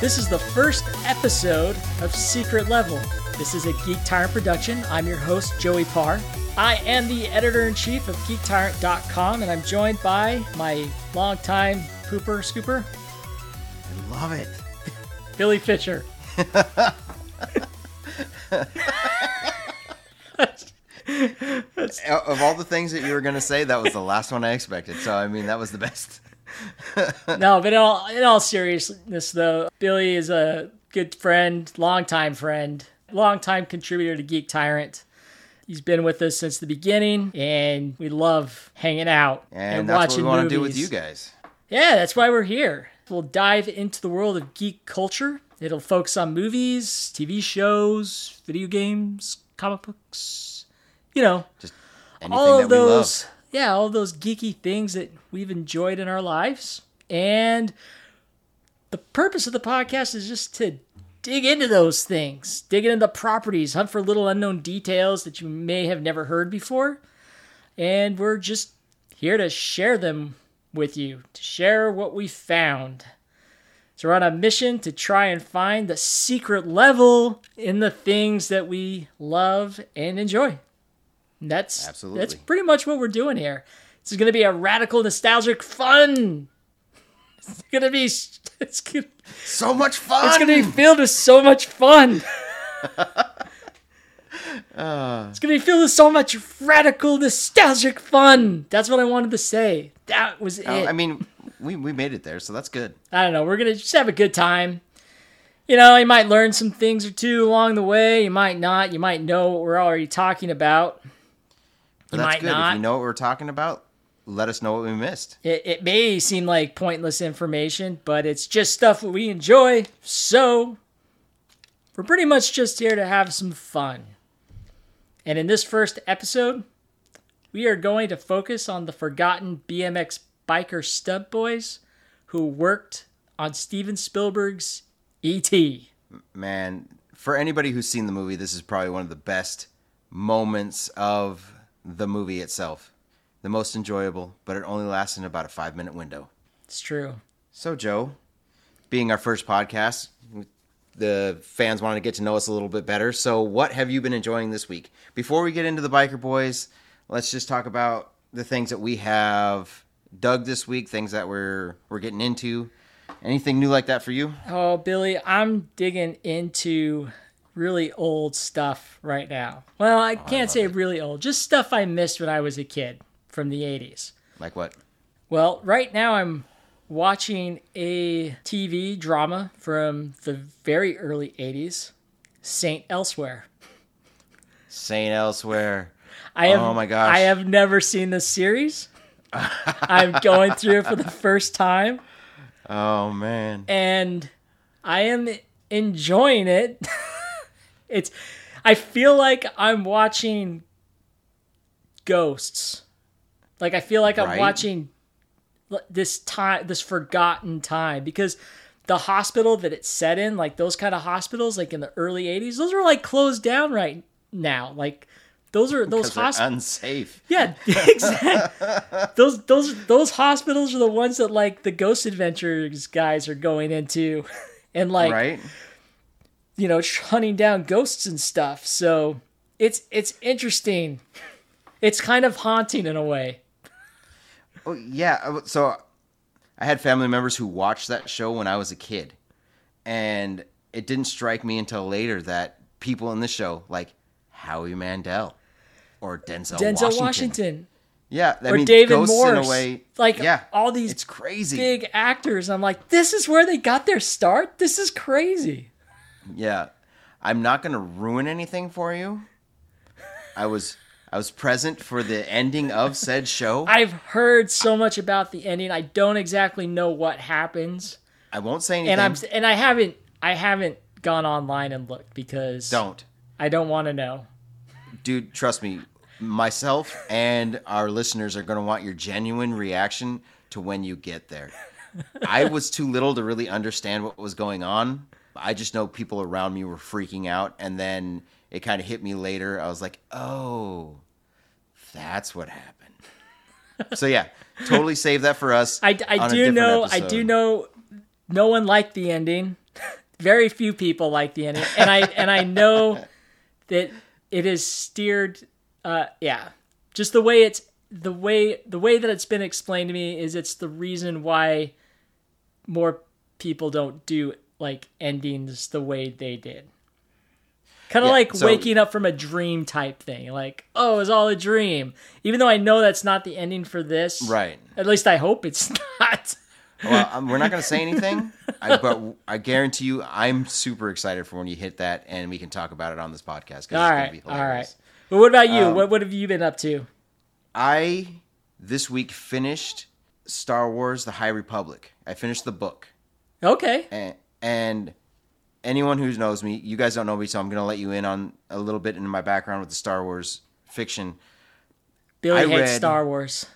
This is the first episode of Secret Level. This is a Geek Tyrant production. I'm your host, Joey Paur. I am the editor in chief of GeekTyrant.com, and I'm joined by my longtime pooper scooper, I love it. Billy Fisher. Of all the things that you were going to say, that was the last one I expected. So, I mean, that was the best. no, but in all, in all seriousness, though, Billy is a good friend, longtime friend, longtime contributor to Geek Tyrant. He's been with us since the beginning, and we love hanging out And, and, that's what we want movies. to do with you guys. Yeah, that's why we're here. We'll dive into the world of geek culture. It'll focus on movies, TV shows, video games, comic books. You know, Just anything all that of we those. Yeah, all those geeky things that we've enjoyed in our lives. And the purpose of the podcast is just to dig into those things, dig into the properties, hunt for little unknown details that you may have never heard before. And we're just here to share them with you, to share what we found. So we're on a mission to try and find the secret level in the things that we love and enjoy. That's Absolutely. that's pretty much what we're doing here. This is going to be a radical, nostalgic fun. It's going to be it's going So much fun. it's going to be filled with so much fun. it's going to be filled with so much radical, nostalgic fun. That's what I wanted to say. That was oh, it. Oh, I mean, we, we made it there, so that's good. I don't know. We're gonna just have a good time. You know, you might learn some things or two along the way. You might not. You might know what we're already talking about. But You that's might good. If you know what we're talking about, let us know what we missed. It, it may seem like pointless information, but it's just stuff that we enjoy. So, we're pretty much just here to have some fun. And in this first episode, we are going to focus on the forgotten BMX biker stunt boys who worked on Steven Spielberg's E.T. Man, for anybody who's seen the movie, this is probably one of the best moments of the movie itself. The most enjoyable, but it only lasts in about a five minute window. It's true. So, Joe, being our first podcast, the fans want to get to know us a little bit better. So, what have you been enjoying this week? Before we get into the Biker Boys, let's just talk about the things that we have dug this week, things that we're we're getting into. Anything new like that for you? Oh, Billy, I'm digging into really old stuff right now. Well, I oh, can't say really old, just stuff I missed when I was a kid from the 80s. Like what? Well, right now I'm watching a TV drama from the very early 80s, Saint Elsewhere. Saint Elsewhere. I have, Oh my gosh. I have never seen this series. I'm going through it for the first time. Oh man. and I am enjoying it. it's I feel like I'm watching ghosts. Like I feel like I'm watching this time this forgotten time because the hospital that it's set in, like those kind of hospitals like in the early 80s, those are like closed down right now. Like those are those hospitals unsafe. yeah, exactly. those those those hospitals are the ones that like the Ghost Adventures guys are going into, and like right? You know hunting down ghosts and stuff. So it's it's interesting. It's kind of haunting in a way. Oh, yeah. uh, So I had family members who watched that show when I was a kid. And it didn't strike me until later that people in the show, like Howie Mandel or Denzel, Denzel Washington. Washington, Yeah. I or mean, David Morse, in a way. like yeah. all these It's crazy. big actors. I'm like, this is where they got their start. This is crazy. Yeah. I'm not going to ruin anything for you. I was. I was present for the ending of said show. I've heard so much about the ending. I don't exactly know what happens. I won't say anything. and I'm and I haven't I haven't gone online and looked because Don't. I don't want to know. dude trust me myself and our listeners are going to want your genuine reaction to when you get there i was too little to really understand what was going on i just know people around me were freaking out and then it kind of hit me later i was like oh that's what happened so yeah totally save that for us I, I do know I do know no one liked the ending. very few people liked the ending, and I and I know that it is steered. Uh, yeah, just the way it's the way the way that it's been explained to me is it's the reason why more people don't do like endings the way they did. Kind of Yeah, like so- waking up from a dream type thing. Like, oh, it was all a dream. Even though I know that's not the ending for this. Right. At least I hope it's not. Well, um, we're not going to say anything, I, but I guarantee you, I'm super excited for when you hit that, and we can talk about it on this podcast. all it's right. All right. But what about you? Um, what what have you been up to? I this week finished Star Wars: The High Republic. I finished the book, Okay. and, and anyone who knows me, you guys don't know me, so I'm going to let you in on a little bit into my background with the Star Wars fiction. Billy I hates read- Star Wars.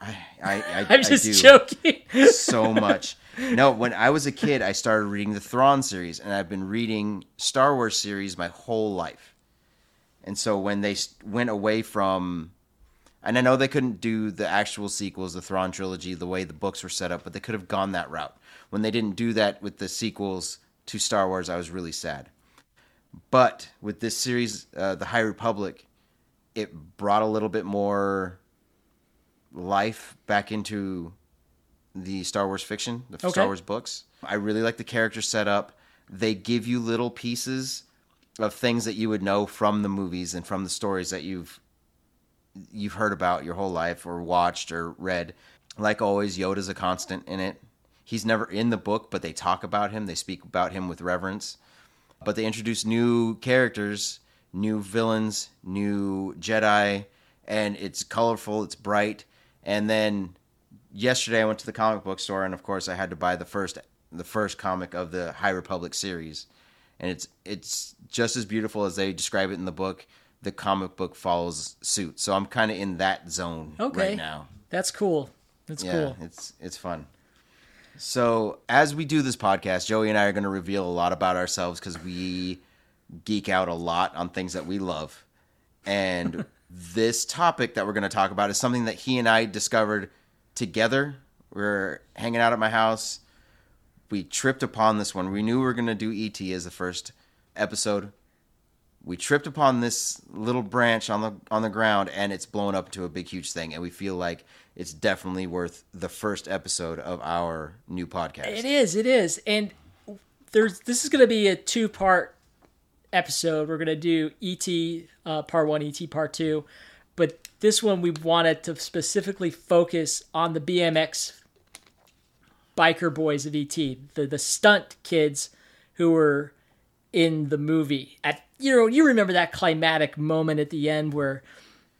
I I, I, I'm just I joking. so much. No, when I was a kid, I started reading the Thrawn series, and I've been reading Star Wars series my whole life. And so when they went away from, and I know they couldn't do the actual sequels, the Thrawn trilogy, the way the books were set up, but they could have gone that route. When they didn't do that with the sequels to Star Wars, I was really sad. But with this series, uh, the High Republic, it brought a little bit more life back into the Star Wars fiction, the Okay. Star Wars books. I really like the character setup. They give you little pieces of things that you would know from the movies and from the stories that you've you've heard about your whole life or watched or read. Like always, Yoda's a constant in it. He's never in the book, but they talk about him. They speak about him with reverence. But they introduce new characters, new villains, new Jedi, and it's colorful, it's bright. And then yesterday I went to the comic book store and of course I had to buy the first the first comic of the High Republic series. And it's it's just as beautiful as they describe it in the book. The comic book follows suit. So I'm kind of in that zone Okay. right now. That's cool. That's Yeah, cool. it's it's fun. So as we do this podcast, Joey and I are going to reveal a lot about ourselves because we geek out a lot on things that we love, and this topic that we're going to talk about is something that he and I discovered together. We're hanging out at my house. We tripped upon this one. We knew we were going to do ET as the first episode. We tripped upon this little branch on the on the ground, and it's blown up to a big, huge thing. And we feel like it's definitely worth the first episode of our new podcast. It is. It is. And there's this is going to be a two part episode. We're going to do ET uh, part one, ET part two, but this one we wanted to specifically focus on the BMX biker boys of ET, the the stunt kids who were in the movie. At you know, you remember that climatic moment at the end where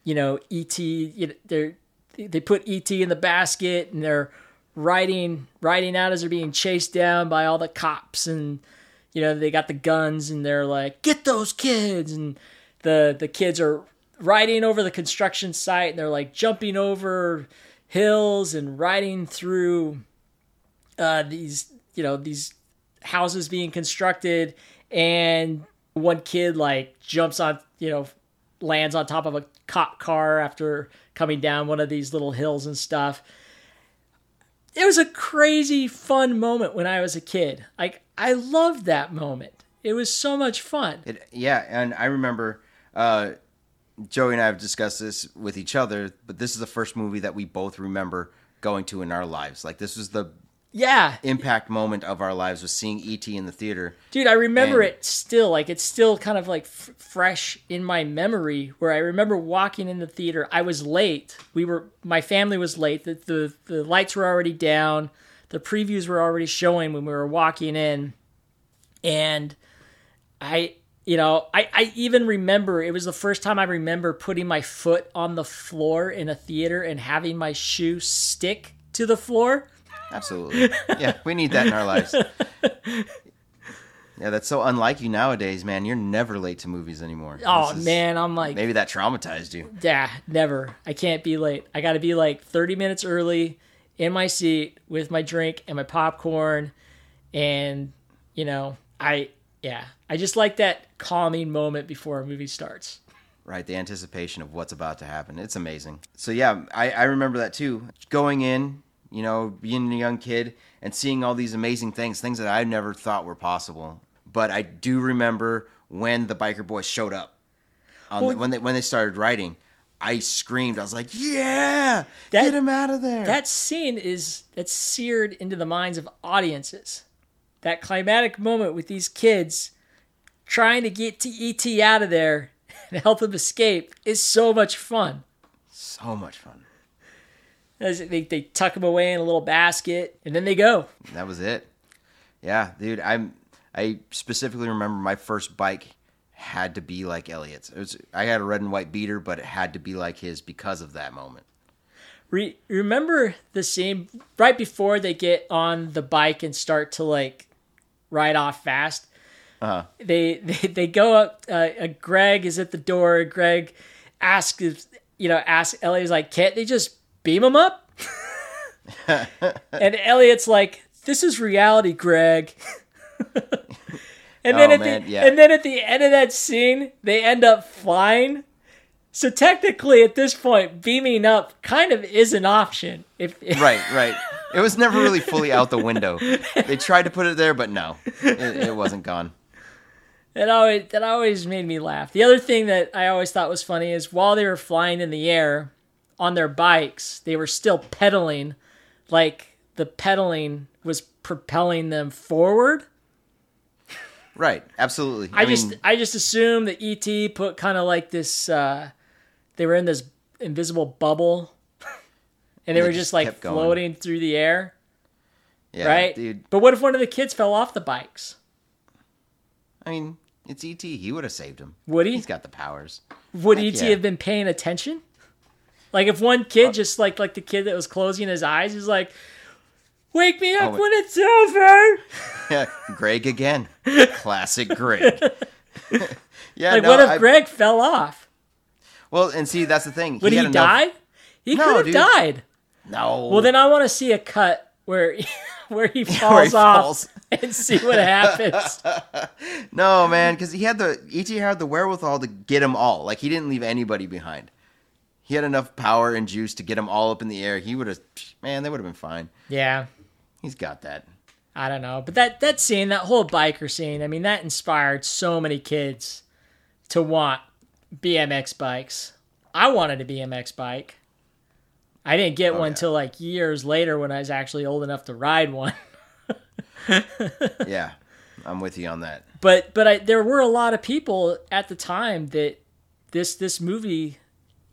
you know ET you know, they're they put ET in the basket and they're riding riding out as they're being chased down by all the cops and you know they got the guns and they're like get those kids! And the the kids are riding over the construction site and they're like jumping over hills and riding through uh, these you know these houses being constructed and one kid like jumps on you know lands on top of a cop car after coming down one of these little hills and stuff. It was a crazy fun moment when i was a kid. Like i loved that moment. It was so much fun. It, yeah, and I remember uh, Joey and I have discussed this with each other, but this is the first movie that we both remember going to in our lives. Like this was the yeah impact moment of our lives was seeing ET in the theater. Dude, I remember And- it still. Like it's still kind of like f- fresh in my memory. Where I remember walking in the theater. I was late. We were. My family was late. The the, the lights were already down. The previews were already showing when we were walking in, and I. You know, I, I even remember it was the first time I remember putting my foot on the floor in a theater and having my shoe stick to the floor. Absolutely. yeah, we need that in our lives. Yeah, that's so unlike you nowadays, man. You're never late to movies anymore. Oh is- man, I'm like Maybe that traumatized you. Yeah, never. I can't be late. I got to be like 30 minutes early in my seat with my drink and my popcorn. And, you know, I, yeah, I just like that calming moment before a movie starts. right? The anticipation of what's about to happen. It's amazing. So yeah, I, I remember that too. Going in, you know, being a young kid and seeing all these amazing things, things that I never thought were possible. but I do remember when the biker boys showed up. On Well- the, when they when they started writing, I screamed. I was like, "Yeah, That- get him out of there!" That scene is that's seared into the minds of audiences. That climatic moment with these kids trying to get to ET out of there and help him escape is so much fun. so much fun. They, they tuck him away in a little basket and then they go. That was it. Yeah, dude. I'm. I specifically remember my first bike had to be like Elliot's. It was. I had a red and white beater, but it had to be like his because of that moment. Re- remember the scene right before they get on the bike and start to like ride off fast. Uh-huh. They, they they go up. Uh, uh, Greg is at the door. Greg asks, you know, asks Elliot's like, can't they just beam him up? and Elliot's like, this is reality, Greg. and then Oh, at man, the yeah. and then at the end of that scene, they end up flying. So technically, at this point, beaming up kind of is an option. If, if Right, right. It was never really fully out the window. They tried to put it there, but no, it, it wasn't gone. That always that always made me laugh. The other thing that I always thought was funny is while they were flying in the air on their bikes, they were still pedaling, like the pedaling was propelling them forward. Right, absolutely. I, I, just mean, I just assumed that ET put kind of like this. Uh, they were in this invisible bubble, and they, They were just just like floating through the air, yeah, right? dude. But what if one of the kids fell off the bikes? I mean, it's ET. He would have saved him. Would he? He's got the powers. Would Heck ET yeah. have been paying attention? Like if one kid just like like the kid that was closing his eyes is like, "Wake me up Oh, when it's over." Yeah, Greg again. Classic Greg. yeah, Like no, what if I- Greg fell off? Well, and see, that's the thing. Would he, had enough- die? He No, could have died. No. Well, then I want to see a cut where where he falls Where he off falls. and see what happens. No, man, because he had the ET had the wherewithal to get them all. Like he didn't leave anybody behind. He had enough power and juice to get them all up in the air. He would have, man, they would have been fine. yeah, He's got that. I don't know, but that that scene, that whole biker scene, I mean, that inspired so many kids to want BMX bikes. I wanted a BMX bike. I didn't get Oh, one yeah. till like years later when I was actually old enough to ride one. Yeah, I'm with you on that. but but I, there were a lot of people at the time that this this movie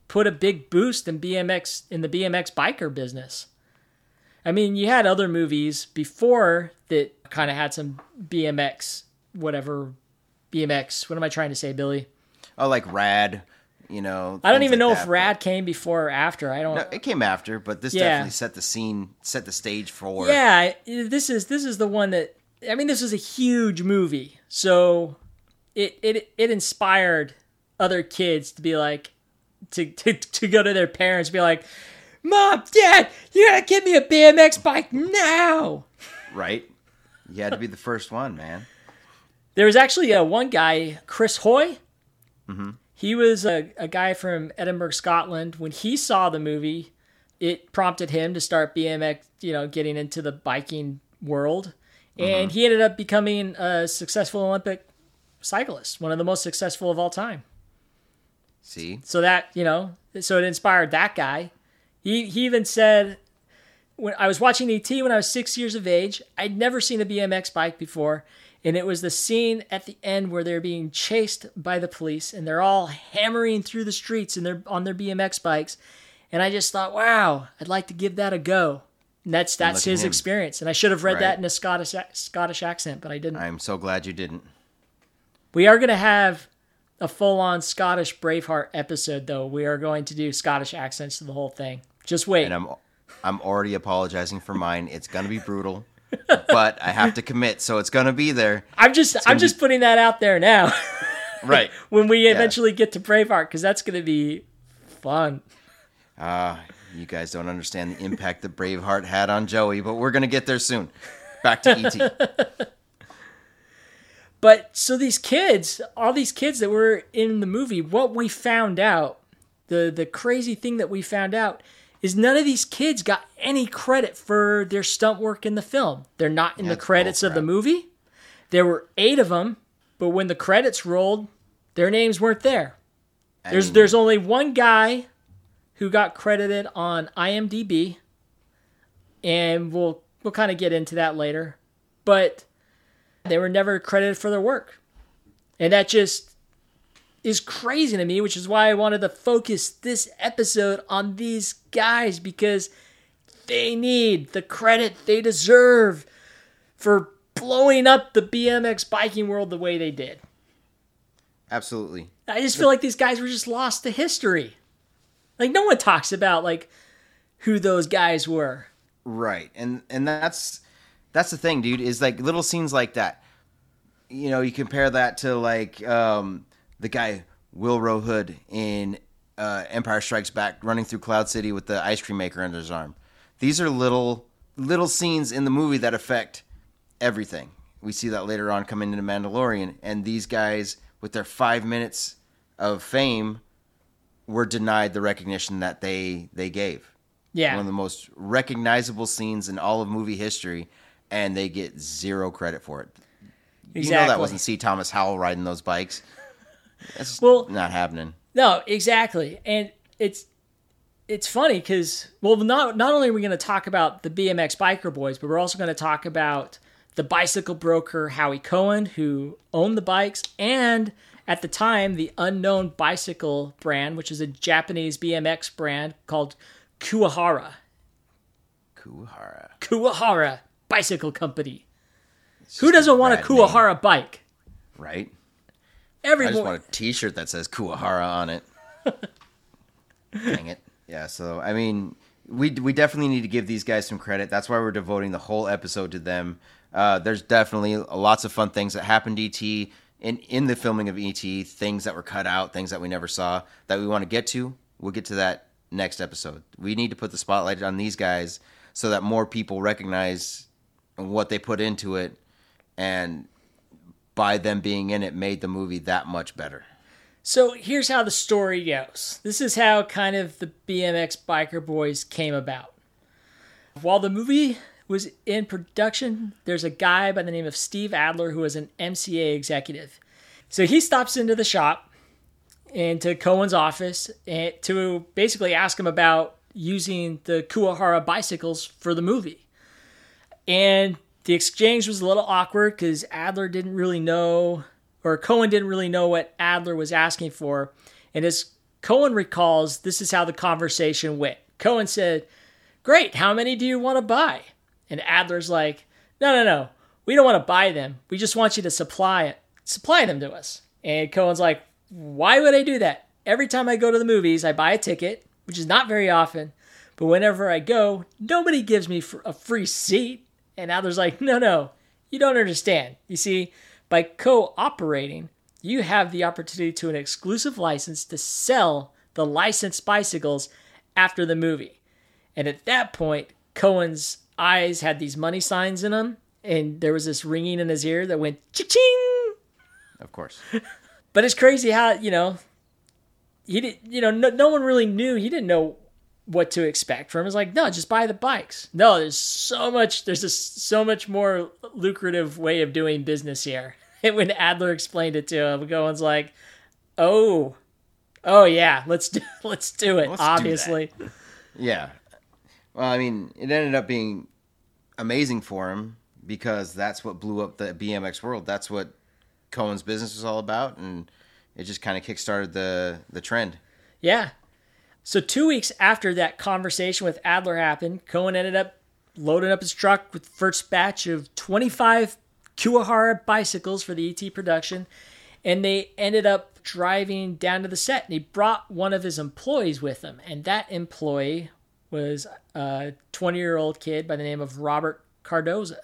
put a big boost in BMX in the BMX biker business. I mean, you had other movies before that kind of had some BMX whatever BMX. What am I trying to say, Billy? Oh, like Rad, you know. I don't even like know that, if but- Rad came before or after. I don't. No, it came after, but this Yeah. definitely set the scene, set the stage for. Yeah, this is this is the one that I mean this was a huge movie. So it it it inspired other kids to be like to to, to go to their parents and be like, "Mom, Dad, you got to get me a BMX bike now." right. You had to be the first one, man. There was actually a one guy, Chris Hoy. Mm-hmm. He was a, a guy from Edinburgh, Scotland. When he saw the movie, it prompted him to start BMX, you know, getting into the biking world. And mm-hmm. he ended up becoming a successful Olympic cyclist, one of the most successful of all time. See, So that, you know, so it inspired that guy. He he even said when I was watching ET when I was 6 years of age, I'd never seen a BMX bike before, and it was the scene at the end where they're being chased by the police and they're all hammering through the streets and they're on their BMX bikes. And I just thought, wow, I'd like to give that a go. And that's that's his him. experience. And I should have read Right. that in a Scottish Scottish accent, but I didn't. I'm so glad you didn't. We are going to have a full on Scottish Braveheart episode, though. We are going to do Scottish accents to the whole thing. Just wait. and I'm I'm already apologizing for mine. It's gonna be brutal, but I have to commit, so it's gonna be there. I'm just I'm gonna just putting that out there now. Right. when we eventually get to Braveheart, because that's going to be fun. Ah, you guys don't understand the impact that Braveheart had on Joey, but we're gonna get there soon. Back to ET. But so these kids, all these kids that were in the movie, what we found out, the the crazy thing that we found out is none of these kids got any credit for their stunt work in the film. They're not in the credits of the movie. There were eight of them, but when the credits rolled, their names weren't there. I There's mean, there's only one guy who got credited on IMDb, and we'll we'll kind of get into that later. But they were never credited for their work, and that just is crazy to me. Which is why I wanted to focus this episode on these guys because they need the credit they deserve for blowing up the BMX biking world the way they did. absolutely. I just feel like these guys were just lost to history. Like no one talks about like who those guys were. Right. And and that's that's the thing, dude, is like little scenes like that. You know, you compare that to like um the guy Willrow Hood in uh, Empire Strikes Back running through Cloud City with the ice cream maker under his arm. These are little little scenes in the movie that affect everything. We see that later on coming into Mandalorian and these guys with their 5 minutes of fame were denied the recognition that they they gave Yeah. one of the most recognizable scenes in all of movie history, and they get zero credit for it. You know that wasn't C. Thomas Howell riding those bikes. That's Well- not happening. No, exactly. And it's it's funny because well, not not only are we going to talk about the BMX biker boys, but we're also going to talk about the bicycle broker Howie Cohen, who owned the bikes, and at the time the unknown bicycle brand, which is a Japanese BMX brand called Kuwahara. Kuhara. Kuwahara Bicycle Company. Who doesn't want a rad name. Kuwahara bike? Right? I Everyone. just want a T-shirt that says Kuwahara on it. Dang it. Yeah. So I mean, we we definitely need to give these guys some credit. That's why we're devoting the whole episode to them. Uh, there's definitely lots of fun things that happened ET in in the filming of ET. Things that were cut out, things that we never saw that we want to get to. We'll get to that next episode. We need to put the spotlight on these guys so that more people recognize what they put into it and by them being in it made the movie that much better. So here's how the story goes. This is how kind of the BMX Biker Boys came about. While the movie was in production, there's a guy by the name of Steve Adler who is an MCA executive. So he stops into the shop into Cohen's office and to basically ask him about using the Kuwahara bicycles for the movie. And the exchange was a little awkward because Adler didn't really know, or Cohen didn't really know what Adler was asking for. And as Cohen recalls, this is how the conversation went. Cohen said, Great, how many do you want to buy? And Adler's like, No, no, no, we don't want to buy them. We just want you to supply it, supply them to us. And Cohen's like, Why would I do that? Every time I go to the movies, I buy a ticket, which is not very often. But whenever I go, nobody gives me a free seat. And Adler's like, no, no, you don't understand. You see, by cooperating, you have the opportunity to an exclusive license to sell the licensed bicycles after the movie. And at that point, Cohen's eyes had these money signs in them, and there was this ringing in his ear that went cha-ching. Of course. But it's crazy how you know he did. You know, no, no one really knew. He didn't know what to expect from him. It's like, no, just buy the bikes. No, there's so much. There's just so much more lucrative way of doing business here. And when Adler explained it to him, Cohen's like, oh, oh yeah, let's do, let's do it. Let's do obviously, Yeah. Well, I mean, it ended up being amazing for him because that's what blew up the BMX world. That's what Cohen's business was all about, and it just kind of kickstarted the the trend. Yeah. So two weeks after that conversation with Adler happened, Cohen ended up loading up his truck with the first batch of 25 Kuwahara bicycles for the ET production, and they ended up driving down to the set. And he brought one of his employees with him, and that employee was a 20 year old kid by the name of Robert Cardoza.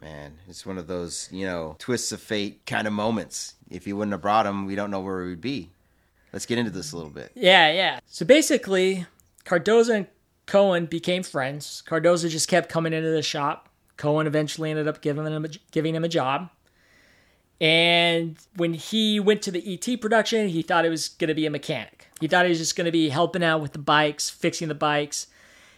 Man, it's one of those you know twists of fate kind of moments. If he wouldn't have brought him, we don't know where we would be. Let's get into this a little bit. Yeah, yeah. So basically, Cardoza and Cohen became friends. Cardoza just kept coming into the shop. Cohen eventually ended up giving him a, giving him a job. And when he went to the ET production, he thought it was going to be a mechanic. He thought he was just going to be helping out with the bikes, fixing the bikes,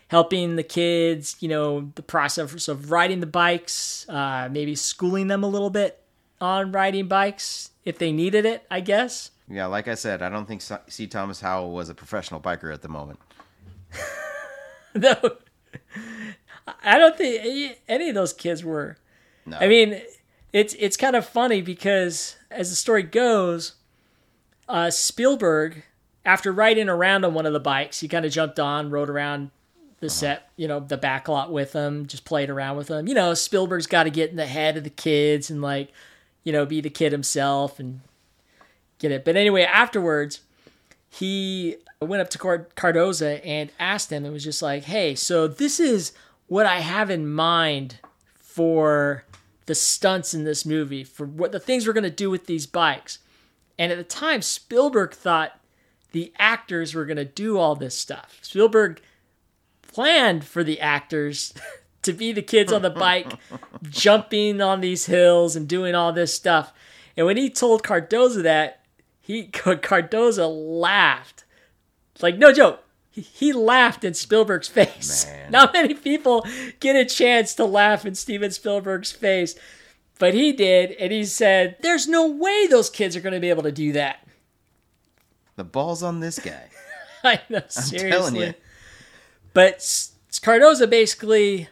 helping the kids, you know, the process of riding the bikes, uh, maybe schooling them a little bit on riding bikes if they needed it, I guess. Yeah, like I said, I don't think C. Thomas Howell was a professional biker at the moment. no, I don't think any of those kids were. No. I mean, it's it's kind of funny because as the story goes, uh, Spielberg, after riding around on one of the bikes, he kind of jumped on, rode around the uh-huh. set, you know, the back lot with them, just played around with them. You know, Spielberg's got to get in the head of the kids and like, you know, be the kid himself and get it. But anyway, afterwards, he went up to Cardoza and asked him. It was just like, "Hey, so this is what I have in mind for the stunts in this movie, for what the things we're going to do with these bikes." And at the time, Spielberg thought the actors were going to do all this stuff. Spielberg planned for the actors to be the kids on the bike jumping on these hills and doing all this stuff. And when he told Cardoza that, he Cardoza laughed. Like no joke. He, he laughed in Spielberg's face. Man. Not many people get a chance to laugh in Steven Spielberg's face. But he did, and he said, There's no way those kids are going to be able to do that. The ball's on this guy. I know, seriously. I'm telling you. But Cardoza basically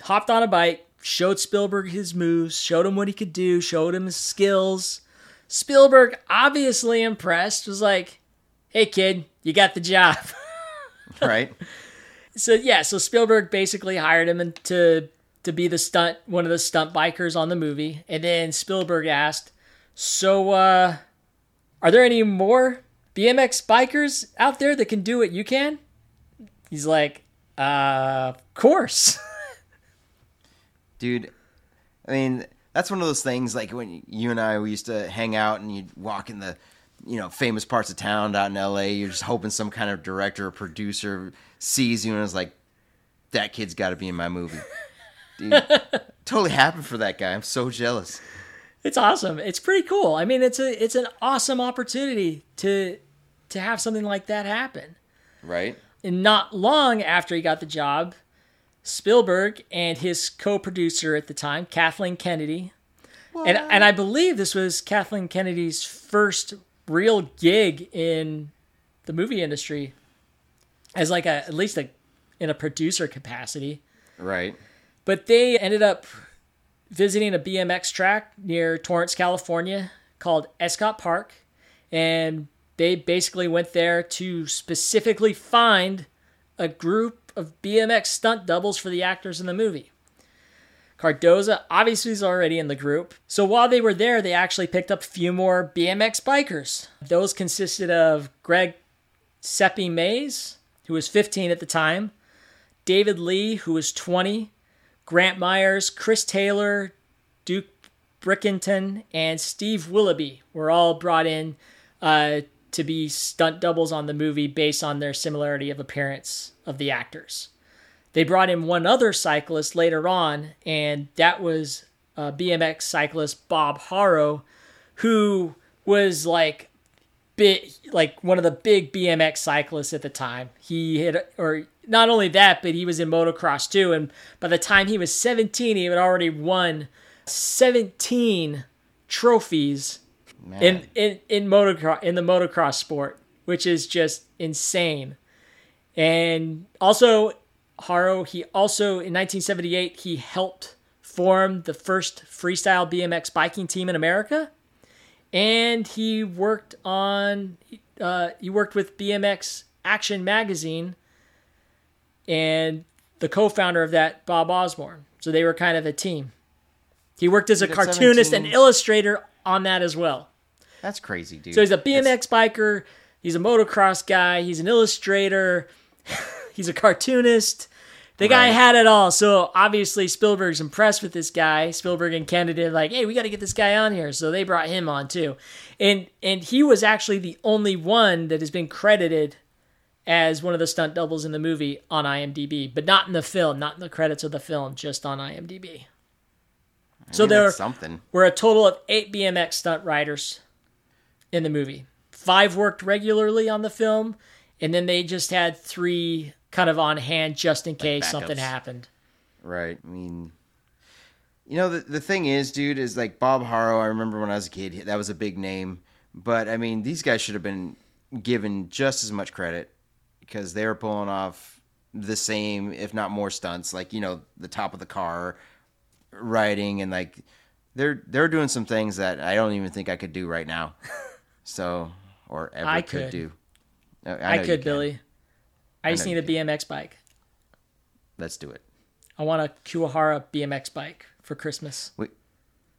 hopped on a bike, showed Spielberg his moves, showed him what he could do, showed him his skills. Spielberg, obviously impressed, was like, hey, kid, you got the job. right. So, yeah, so Spielberg basically hired him to to be the stunt one of the stunt bikers on the movie. And then Spielberg asked, "So uh are there any more BMX bikers out there that can do what you can?" He's like, "Uh, of course." Dude, I mean, that's one of those things like when you and I we used to hang out and you'd walk in the you know famous parts of town out in LA. You're just hoping some kind of director or producer sees you and is like, "That kid's got to be in my movie." Dude, totally happened for that guy. I'm so jealous. It's awesome. It's pretty cool. I mean, it's a it's an awesome opportunity to to have something like that happen. Right. And not long after he got the job, Spielberg and his co-producer at the time, Kathleen Kennedy, what? and and I believe this was Kathleen Kennedy's first real gig in the movie industry, as like a at least a in a producer capacity. Right. But they ended up visiting a BMX track near Torrance, California called Escott Park. And they basically went there to specifically find a group of BMX stunt doubles for the actors in the movie. Cardoza obviously is already in the group. So while they were there, they actually picked up a few more BMX bikers. Those consisted of Greg Seppi Mays, who was 15 at the time, David Lee, who was 20, Grant Myers, Chris Taylor, Duke Brickington, and Steve Willoughby were all brought in uh, to be stunt doubles on the movie based on their similarity of appearance of the actors. They brought in one other cyclist later on, and that was uh, BMX cyclist Bob Haro, who was like big, like one of the big BMX cyclists at the time. He had, or not only that, but he was in motocross too. And by the time he was 17, he had already won 17 trophies in, in, in motocross in the motocross sport, which is just insane. And also Haro, he also in 1978 he helped form the first freestyle BMX biking team in America, and he worked on uh, he worked with BMX Action Magazine and the co-founder of that, Bob Osborn. So they were kind of a team. He worked as a cartoonist 17. and illustrator on that as well. That's crazy, dude. So he's a BMX That's... biker. He's a motocross guy. He's an illustrator. he's a cartoonist. The right. guy had it all. So obviously Spielberg's impressed with this guy. Spielberg and Kennedy like, hey, we got to get this guy on here. So they brought him on too, and and he was actually the only one that has been credited as one of the stunt doubles in the movie on IMDb, but not in the film, not in the credits of the film, just on IMDb. I so there something. were a total of eight BMX stunt riders in the movie. Five worked regularly on the film, and then they just had three kind of on hand just in case something happened. Right. I mean, you know, the, the thing is, dude, is like Bob Haro. I remember when I was a kid, that was a big name. But I mean, these guys should have been given just as much credit because they were pulling off the same, if not more stunts. Like, you know, the top of the car riding and like they're they're doing some things that I don't even think I could do right now. So, or ever I could. could. do. I, I, could. Billy. I just know need a BMX bike. Let's do it. I want a Kuwahara BMX bike for Christmas.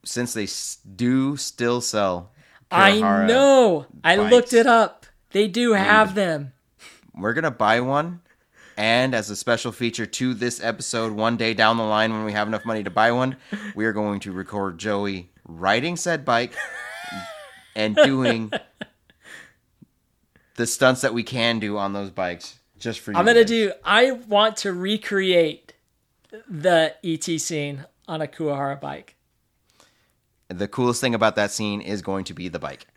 Since they do still sell I know. I looked it up. They do have them. we're gonna buy one and as a special feature to this episode one day down the line when we have enough money to buy one we are going to record joey riding said bike and doing the stunts that we can do on those bikes just for you I'm gonna do. I want to recreate the ET scene on a Kuwahara bike. the coolest thing about that scene is going to be the bike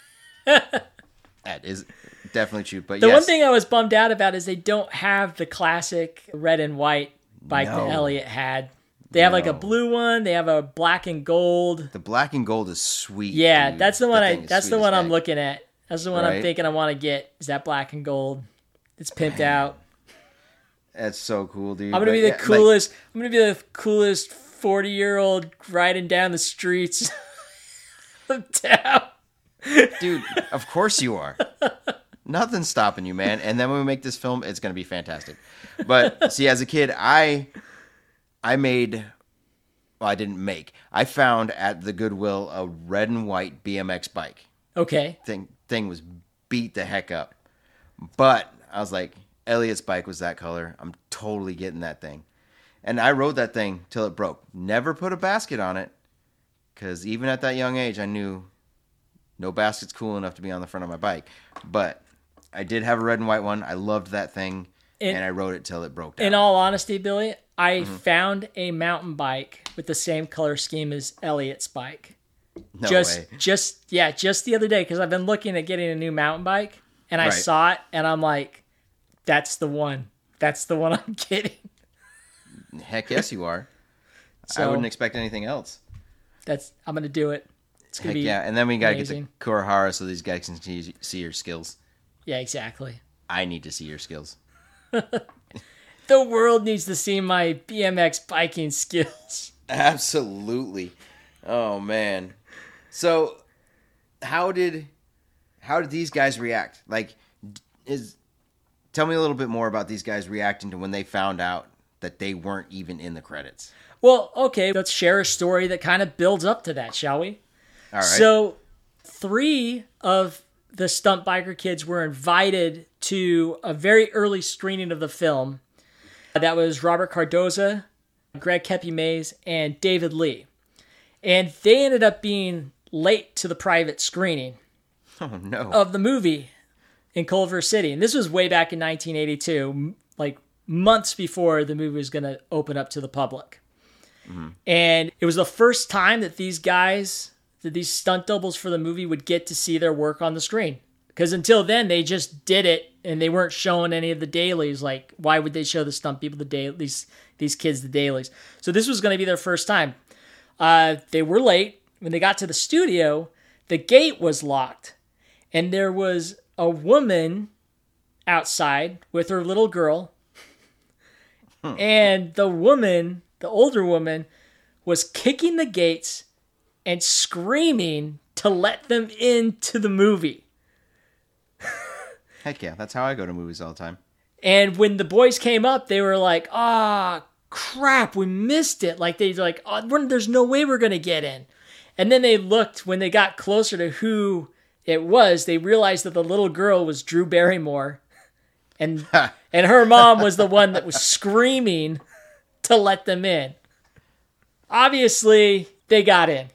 that is definitely true but The yes one thing I was bummed out about is they don't have the classic red and white bike No. that Elliot had. They have like a blue one. They have a black and gold. the black and gold is sweet Yeah, dude. that's the one I that's the one I'm looking at. That's the one I'm thinking I want to get. Is that black and gold? It's pimped out. that's so cool dude I'm gonna But be the yeah, like- coolest. I'm gonna be the coolest 40 year old riding down the streets of town. dude of course you are nothing's stopping you man and then when we make this film it's going to be fantastic but see as a kid i i made well i didn't make. I found at the goodwill a red and white bmx bike. Okay. thing thing was beat the heck up. But i was like elliot's bike was that color. I'm totally getting that thing. And i rode that thing till it broke. Never put a basket on it because even at that young age i knew no basket's cool enough to be on the front of my bike. But i did have a red and white one. I loved that thing In- and i rode it till it broke down. In all honesty, Billy, I Mm-hmm. found a mountain bike with the same color scheme as Elliot's bike. no just, way just yeah, just the other day because I've been looking at getting a new mountain bike, and I Right. saw it, and I'm like, "That's the one. That's the one I'm getting." heck yes you are i wouldn't expect anything else That's I'm gonna do it. It's gonna be yeah and then we gotta get to Kuwahara so these guys can see, see your skills yeah, exactly. i need to see your skills The world needs to see my BMX biking skills. Absolutely. Oh man. So how did how did these guys react? Like is tell me a little bit more about these guys reacting to when they found out that they weren't even in the credits. Well, okay, let's share a story that kind of builds up to that, shall we? All right. So, three of the stunt biker kids were invited to a very early screening of the film. That was Robert Cardoza, Greg Kepi Mays, and David Lee. And they ended up being late to the private screening oh no. of the movie in Culver City. And this was way back in 1982, like months before the movie was going to open up to the public. Mm-hmm. And it was the first time that these guys, that these stunt doubles for the movie would get to see their work on the screen. Because until then, they just did it and they weren't showing any of the dailies. Like, why would they show the stunt people the day these these kids the dailies? So this was going to be their first time. Uh, they were late when they got to the studio. The gate was locked, and there was a woman outside with her little girl. and the woman, the older woman, was kicking the gates and screaming to let them into the movie. Heck yeah, that's how I go to movies all the time. And when the boys came up, they were like, "Ah, crap, we missed it!" Like they like, oh, "There's no way we're gonna get in." And then they looked when they got closer to who it was. They realized that the little girl was Drew Barrymore, and and her mom was the one that was screaming to let them in. Obviously, they got in.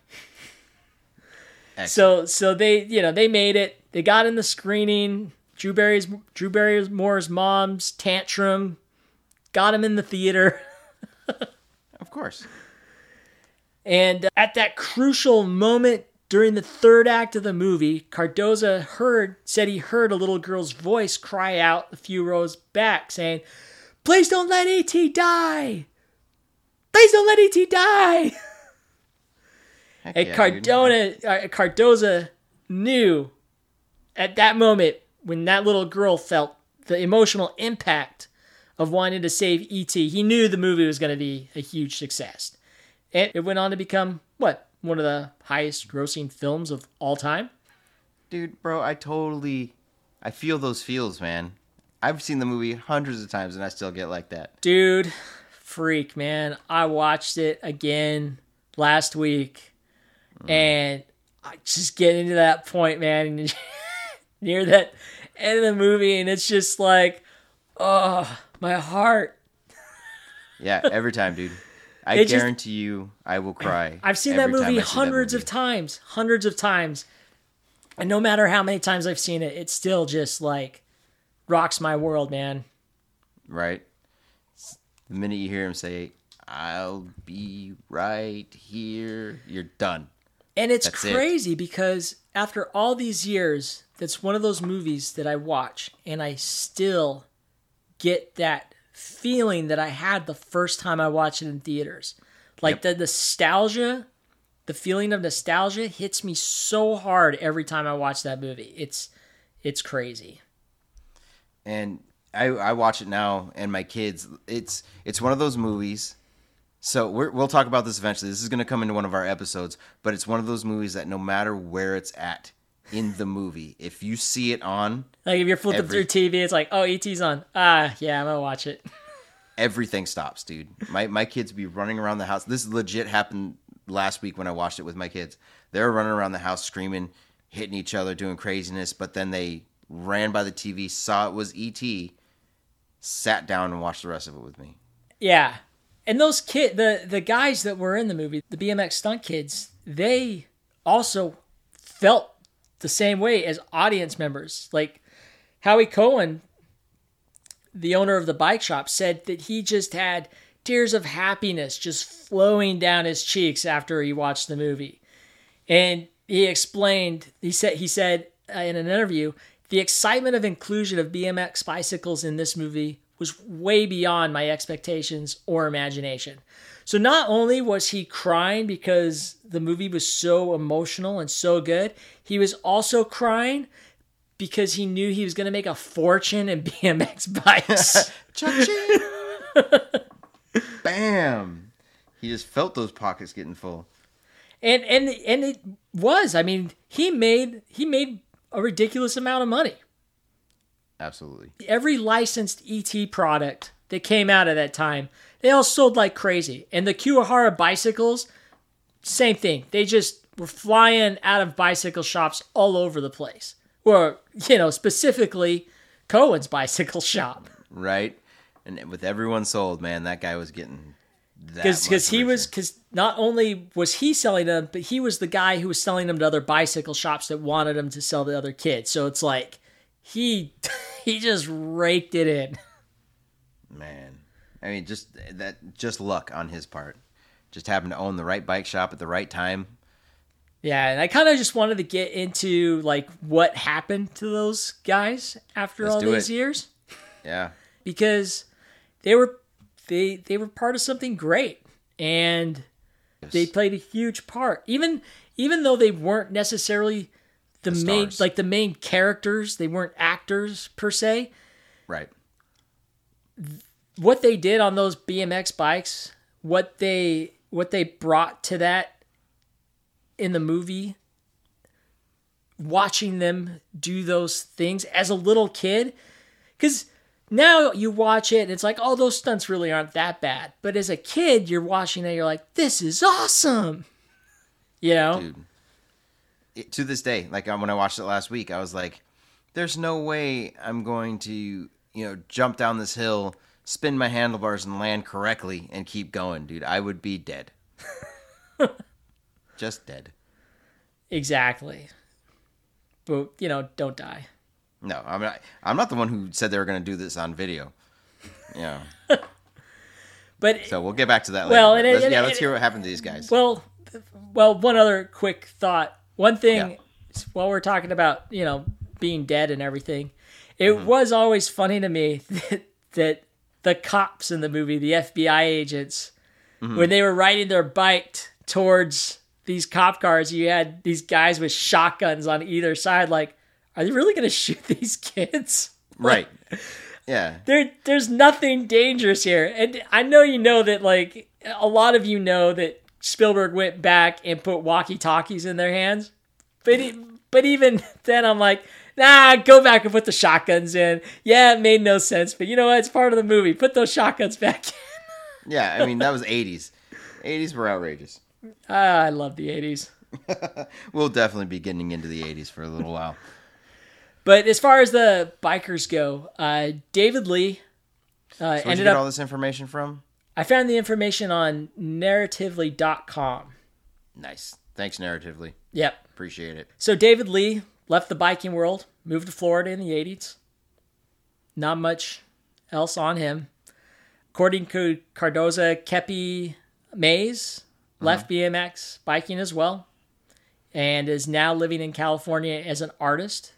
So so they you know they made it. They got in the screening. Drew Barry's Drew Barrymore's mom's tantrum got him in the theater. Of course. And at that crucial moment during the third act of the movie, Cardoza heard said he heard a little girl's voice cry out a few rows back, saying, "Please don't let ET die! Please don't let ET die!" Heck And yeah. Cardona, uh, Cardoza knew at that moment when that little girl felt the emotional impact of wanting to save ET. He knew the movie was going to be a huge success. And it went on to become what one of the highest grossing films of all time. dude, bro, I totally, I feel those feels, man. I've seen the movie hundreds of times and I still get like that. Dude, freak, man. I watched it again last week mm. and I just get into that point, man, near that end of the movie, and it's just like, oh, my heart. Yeah, every time, dude. I It just- guarantee you, I will cry. I've seen that movie see that hundreds movie. of times, hundreds of times. And no matter how many times I've seen it, it still just like rocks my world, man. right? The minute you hear him say, "I'll be right here," you're done. And it's That's it. crazy because after all these years, that's one of those movies that I watch and I still get that feeling that I had the first time I watched it in theaters. Like the nostalgia, the feeling of nostalgia hits me so hard every time I watch that movie. It's it's crazy. and I, I watch it now and my kids it's it's one of those movies so we're, we'll talk about this eventually this is going to come into one of our episodes but it's one of those movies that no matter where it's at in the movie. If you see it on Like if you're flipping Every- through TV, it's like, oh, ET's on. Ah, yeah, I'm gonna watch it. everything stops dude. My, my kids be running around the house. This legit happened last week when i watched it with my kids. They're running around the house screaming hitting each other doing craziness but then they ran by the tv saw it was et sat down and watched the rest of it with me. Yeah, and those kid, the the guys that were in the movie, the BMX stunt kids, they also felt the same way as audience members. Like Howie Cohen, the owner of the bike shop, said that he just had tears of happiness just flowing down his cheeks after he watched the movie. And he explained, he said, he said uh, in an interview, the excitement of inclusion of BMX bicycles in this movie was way beyond my expectations or imagination. So not only was he crying because the movie was so emotional and so good, he was also crying because he knew he was going to make a fortune in BMX bikes. Bam. He just felt those pockets getting full. and and and it was. I mean, he made he made a ridiculous amount of money. Absolutely. every licensed ET product that came out at that time, they all sold like crazy. And the Kuwahara bicycles, same thing. They just were flying out of bicycle shops all over the place. Or, you know, specifically Cohen's bicycle shop. Right? And with everyone sold, man, that guy was getting that Because he was, because not only was he selling them, but he was the guy who was selling them to other bicycle shops that wanted them to sell to other kids. So it's like, he he just raked it in. man. I mean, just that just luck on his part. Just happened to own the right bike shop at the right time. Yeah, and I kind of just wanted to get into like what happened to those guys after Let's all these it. years Yeah. because they were they they were part of something great and they played a huge part. Even even though they weren't necessarily the, The main like the main characters, they weren't actors per se. Right. What they did on those BMX bikes, what they what they brought to that in the movie watching them do those things as a little kid because now you watch it and it's like oh those stunts really aren't that bad. But as a kid you're watching it you're like this is awesome. You know? Dude. It, to this day, like um, when I watched it last week, I was like, there's no way I'm going to, you know, jump down this hill, spin my handlebars and land correctly and keep going, dude. I would be dead. Just dead. exactly but you know don't die No, I'm not. I'm not the one who said they were going to do this on video. Yeah. but So we'll get back to that later. Well, but it- let's- and yeah, it- let's hear what happened to these guys. Well, well, one other quick thought one thing Yeah. while we're talking about you know being dead and everything, it Mm-hmm. was always funny to me that, that the cops in the movie, the FBI agents, Mm-hmm. when they were riding their bike towards these cop cars, you had these guys with shotguns on either side. Like, are they really going to shoot these kids? Right. Yeah. there there's nothing dangerous here. And I know you know that like a lot of you know that Spielberg went back and put walkie-talkies in their hands. But it, but even then I'm like, nah, go back and put the shotguns in. Yeah, it made no sense, but you know what? It's part of the movie. Put those shotguns back in. Yeah. I mean, that was 80s. 80s were outrageous. Ah, I love the 80s. We'll definitely be getting into the 80s for a little while. But as far as the bikers go, uh, David Lee uh, So ended get up all this information from? I found the information on narratively.com. Nice. Thanks, narratively. Yep. Appreciate it. So David Lee left the biking world, moved to Florida in the 80s. Not much else on him. According to Cardoza, Kepi Mays uh-huh. left BMX biking as well and is now living in California as an artist.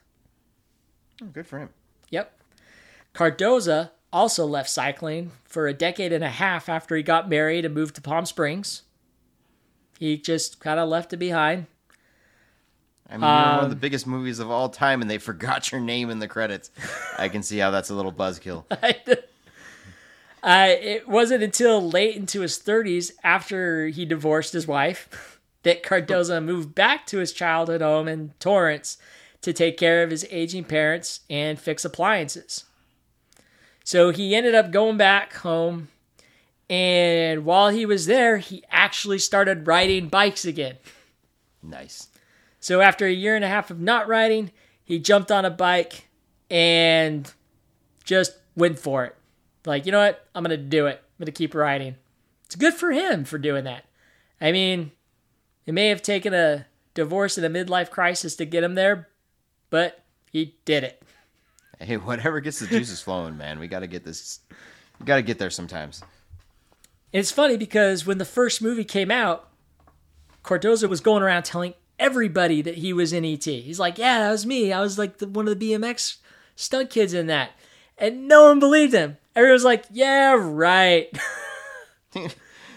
Oh, good for him. Yep. Cardoza also left cycling for a decade and a half after he got married and moved to Palm Springs. He just kind of left it behind. I mean, you're one Um, of the biggest movies of all time, and they forgot your name in the credits. I can see how that's a little buzzkill. uh, it wasn't until late into his 30s, after he divorced his wife, that Cardoza moved back to his childhood home in Torrance to take care of his aging parents and fix appliances. So he ended up going back home, and while he was there, he actually started riding bikes again. Nice. So after a year and a half of not riding, he jumped on a bike and just went for it. Like, you know what? I'm going to do it. I'm going to keep riding. It's good for him for doing that. I mean, it may have taken a divorce and a midlife crisis to get him there, but he did it. Hey, whatever gets the juices flowing, man. We got to get this. We got to get there sometimes. It's funny because when the first movie came out, Cardoza was going around telling everybody that he was in ET. He's like, "Yeah, that was me. I was like the, one of the BMX stunt kids in that," and no one believed him. Everyone was like, "Yeah, right."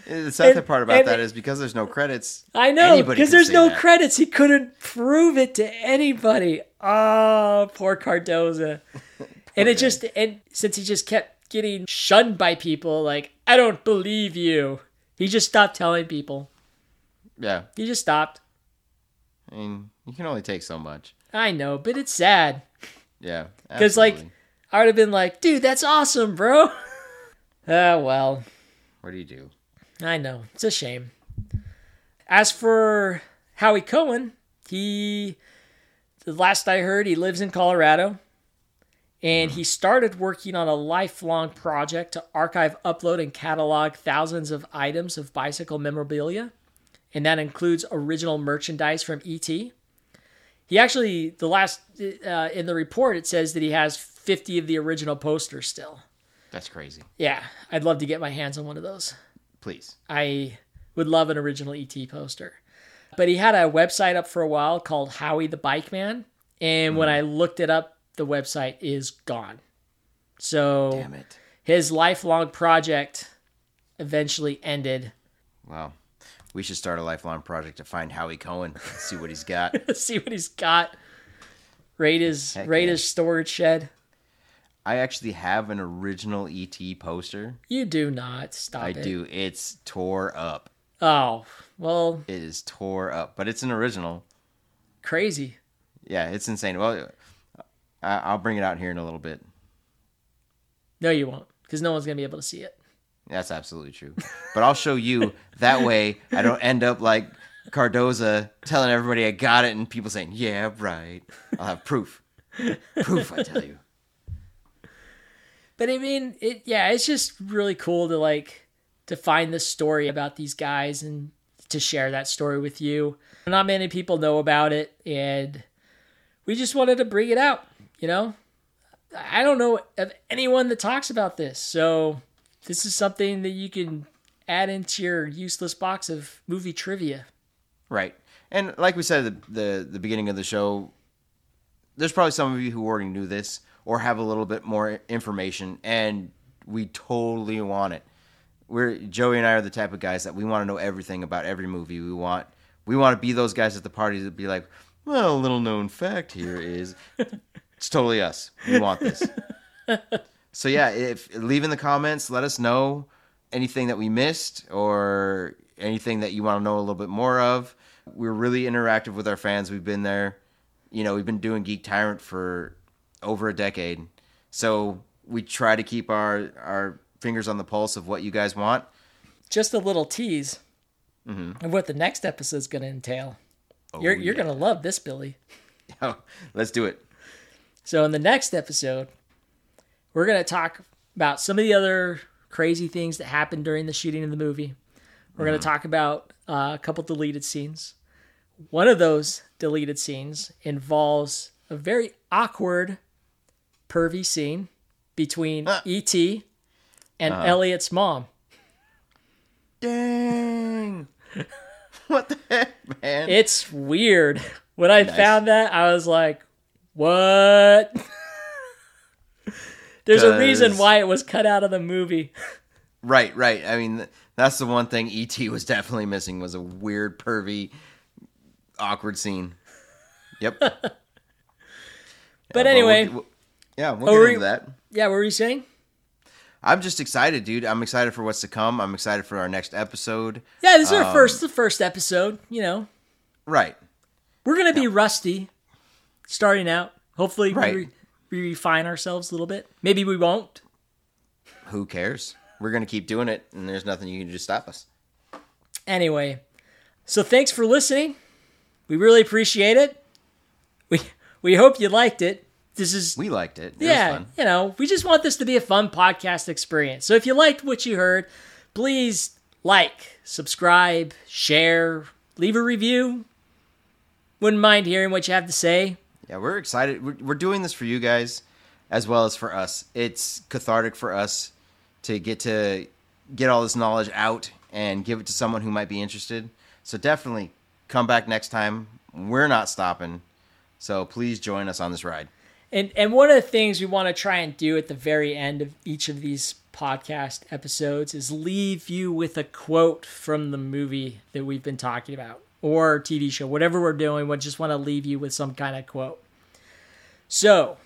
The sad And- part about and- that is because there's no credits. I know because there's no that. credits. He couldn't prove it to anybody. Oh, poor Cardoza. and it guy. just and since he just kept getting shunned by people, like I don't believe you. He just stopped telling people. Yeah, He just stopped. I mean, you can only take so much. I know, but it's sad. Yeah, Because, like. I would have been like, dude, that's awesome, bro. Ah, well, what do you do? I know. It's a shame. As for Howie Cohen, he, the last I heard, he lives in Colorado. And he started working on a lifelong project to archive, upload, and catalog thousands of items of bicycle memorabilia. And that includes original merchandise from ET. He actually, the last, uh, in the report, it says that he has 50 of the original posters still. That's crazy. Yeah, I'd love to get my hands on one of those. Please. I would love an original ET poster. But he had a website up for a while called Howie the Bike Man. And when I looked it up, the website is gone. So Damn it. his lifelong project eventually ended. Wow. We should start a lifelong project to find Howie Cohen. See what he's got. See what he's got. Raid his Heck raid yeah. his storage shed. I actually have an original ET poster. You do not stop I it. do. It's tore up. Oh well, It is tore up, but it's an original. crazy. Yeah, it's insane. Well, I- I'll bring it out here in a little bit. No, you won't, because no one's gonna be able to see it. That's absolutely true. But I'll show you. That way, I don't end up like Cardoza telling everybody I got it and people saying, yeah, right. I'll have proof. Proof, I tell you. But I mean, it yeah, it's just really cool to like to find the story about these guys and to share that story with you. Not many people know about it, and we just wanted to bring it out. You know, I don't know of anyone that talks about this, so this is something that you can add into your useless box of movie trivia. Right. And like we said at the, the the beginning of the show, there's probably some of you who already knew this or have a little bit more information, and we totally want it. We're Joey and I are the type of guys that we want to know everything about every movie. We want we want to be those guys at the party that be like, well, a little known fact here is it's totally us. We want this. so yeah, if leave in the comments, let us know anything that we missed or anything that you want to know a little bit more of. We're really interactive with our fans. We've been there. You know, we've been doing Geek Tyrant for over a decade. So we try to keep our our fingers on the pulse of what you guys want. Just a little tease mm-hmm. of what the next episode is going to entail. Oh, you're you're going to love this, Billy. Oh, let's do it. So in the next episode, we're going to talk about some of the other crazy things that happened during the shooting of the movie. We're going to uh-huh. talk about uh, a couple deleted scenes. One of those deleted scenes involves a very awkward, pervy scene between uh. E.T. and uh-huh. Elliott's mom. Dang. what the heck, man? It's weird. When I Nice. found that, I was like, what? There's a reason why it was cut out of the movie. Right, right. I mean, that's the one thing ET was definitely missing was a weird, pervy, awkward scene. Yep. But we'll- anyway, we'll- yeah, we'll Oh, get into that. yeah, what were you saying? I'm just excited, dude. I'm excited for what's to come. I'm excited for our next episode. Yeah, this is our Um, first the first episode, you know. Right. We're gonna be rusty starting out. Hopefully Right. we refine ourselves a little bit. Maybe we won't. Who cares? We're gonna keep doing it, and there's nothing you can do to stop us. Anyway, so thanks for listening. We really appreciate it. We we hope you liked it. This is We liked it. It yeah, was fun. you know, we just want this to be a fun podcast experience. So if you liked what you heard, please like, subscribe, share, leave a review. Wouldn't mind hearing what you have to say. Yeah, we're excited. We're, we're doing this for you guys as well as for us. It's cathartic for us to get to get all this knowledge out and give it to someone who might be interested. So definitely come back next time. We're not stopping. So please join us on this ride. And and one of the things we want to try and do at the very end of each of these podcast episodes is leave you with a quote from the movie that we've been talking about or TV show, whatever we're doing. We just want to leave you with some kind of quote. So,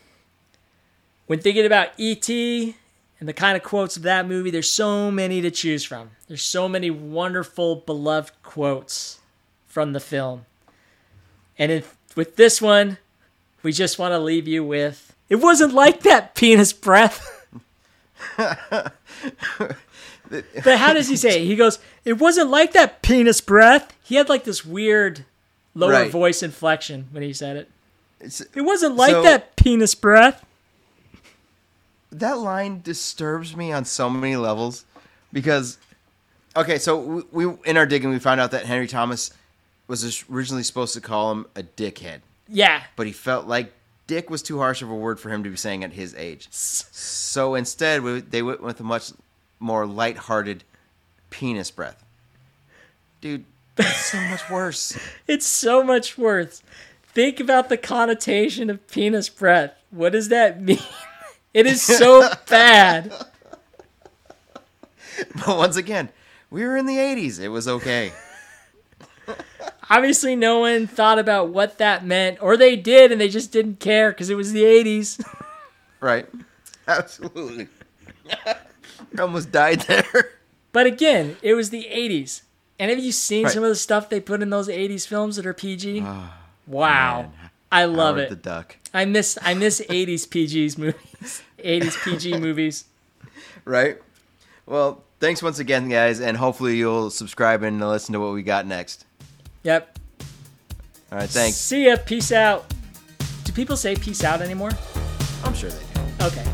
when thinking about ET and the kind of quotes of that movie, there's so many to choose from. There's so many wonderful, beloved quotes from the film. And with this one, we just want to leave you with it wasn't like that penis breath. but how does he say it? He goes, it wasn't like that penis breath. He had like this weird lower Right. voice inflection when he said it. It's, It wasn't like So- that penis breath. that line disturbs me on so many levels because okay so we, we in our digging we found out that henry thomas was originally supposed to call him a dickhead Yeah. but he felt like dick was too harsh of a word for him to be saying at his age so instead we, they went with a much more light-hearted penis breath dude that's so much worse It's so much worse. Think about the connotation of penis breath. What does that mean? It is so bad. but once again we were in the 80s it was okay Obviously, no one thought about what that meant, or they did and they just didn't care because it was the 80s. right absolutely I almost died there But again, it was the 80s. And have you seen Right. some of the stuff they put in those 80s films that are PG? Ah, wow. man. I love Howard it. the duck I miss I miss 80s PGs movies. 80s PG movies. right? Well, thanks once again, guys, and hopefully you'll subscribe and listen to what we got next. Yep. All right, thanks. See ya. Peace out. Do people say peace out anymore? I'm sure they do. Okay.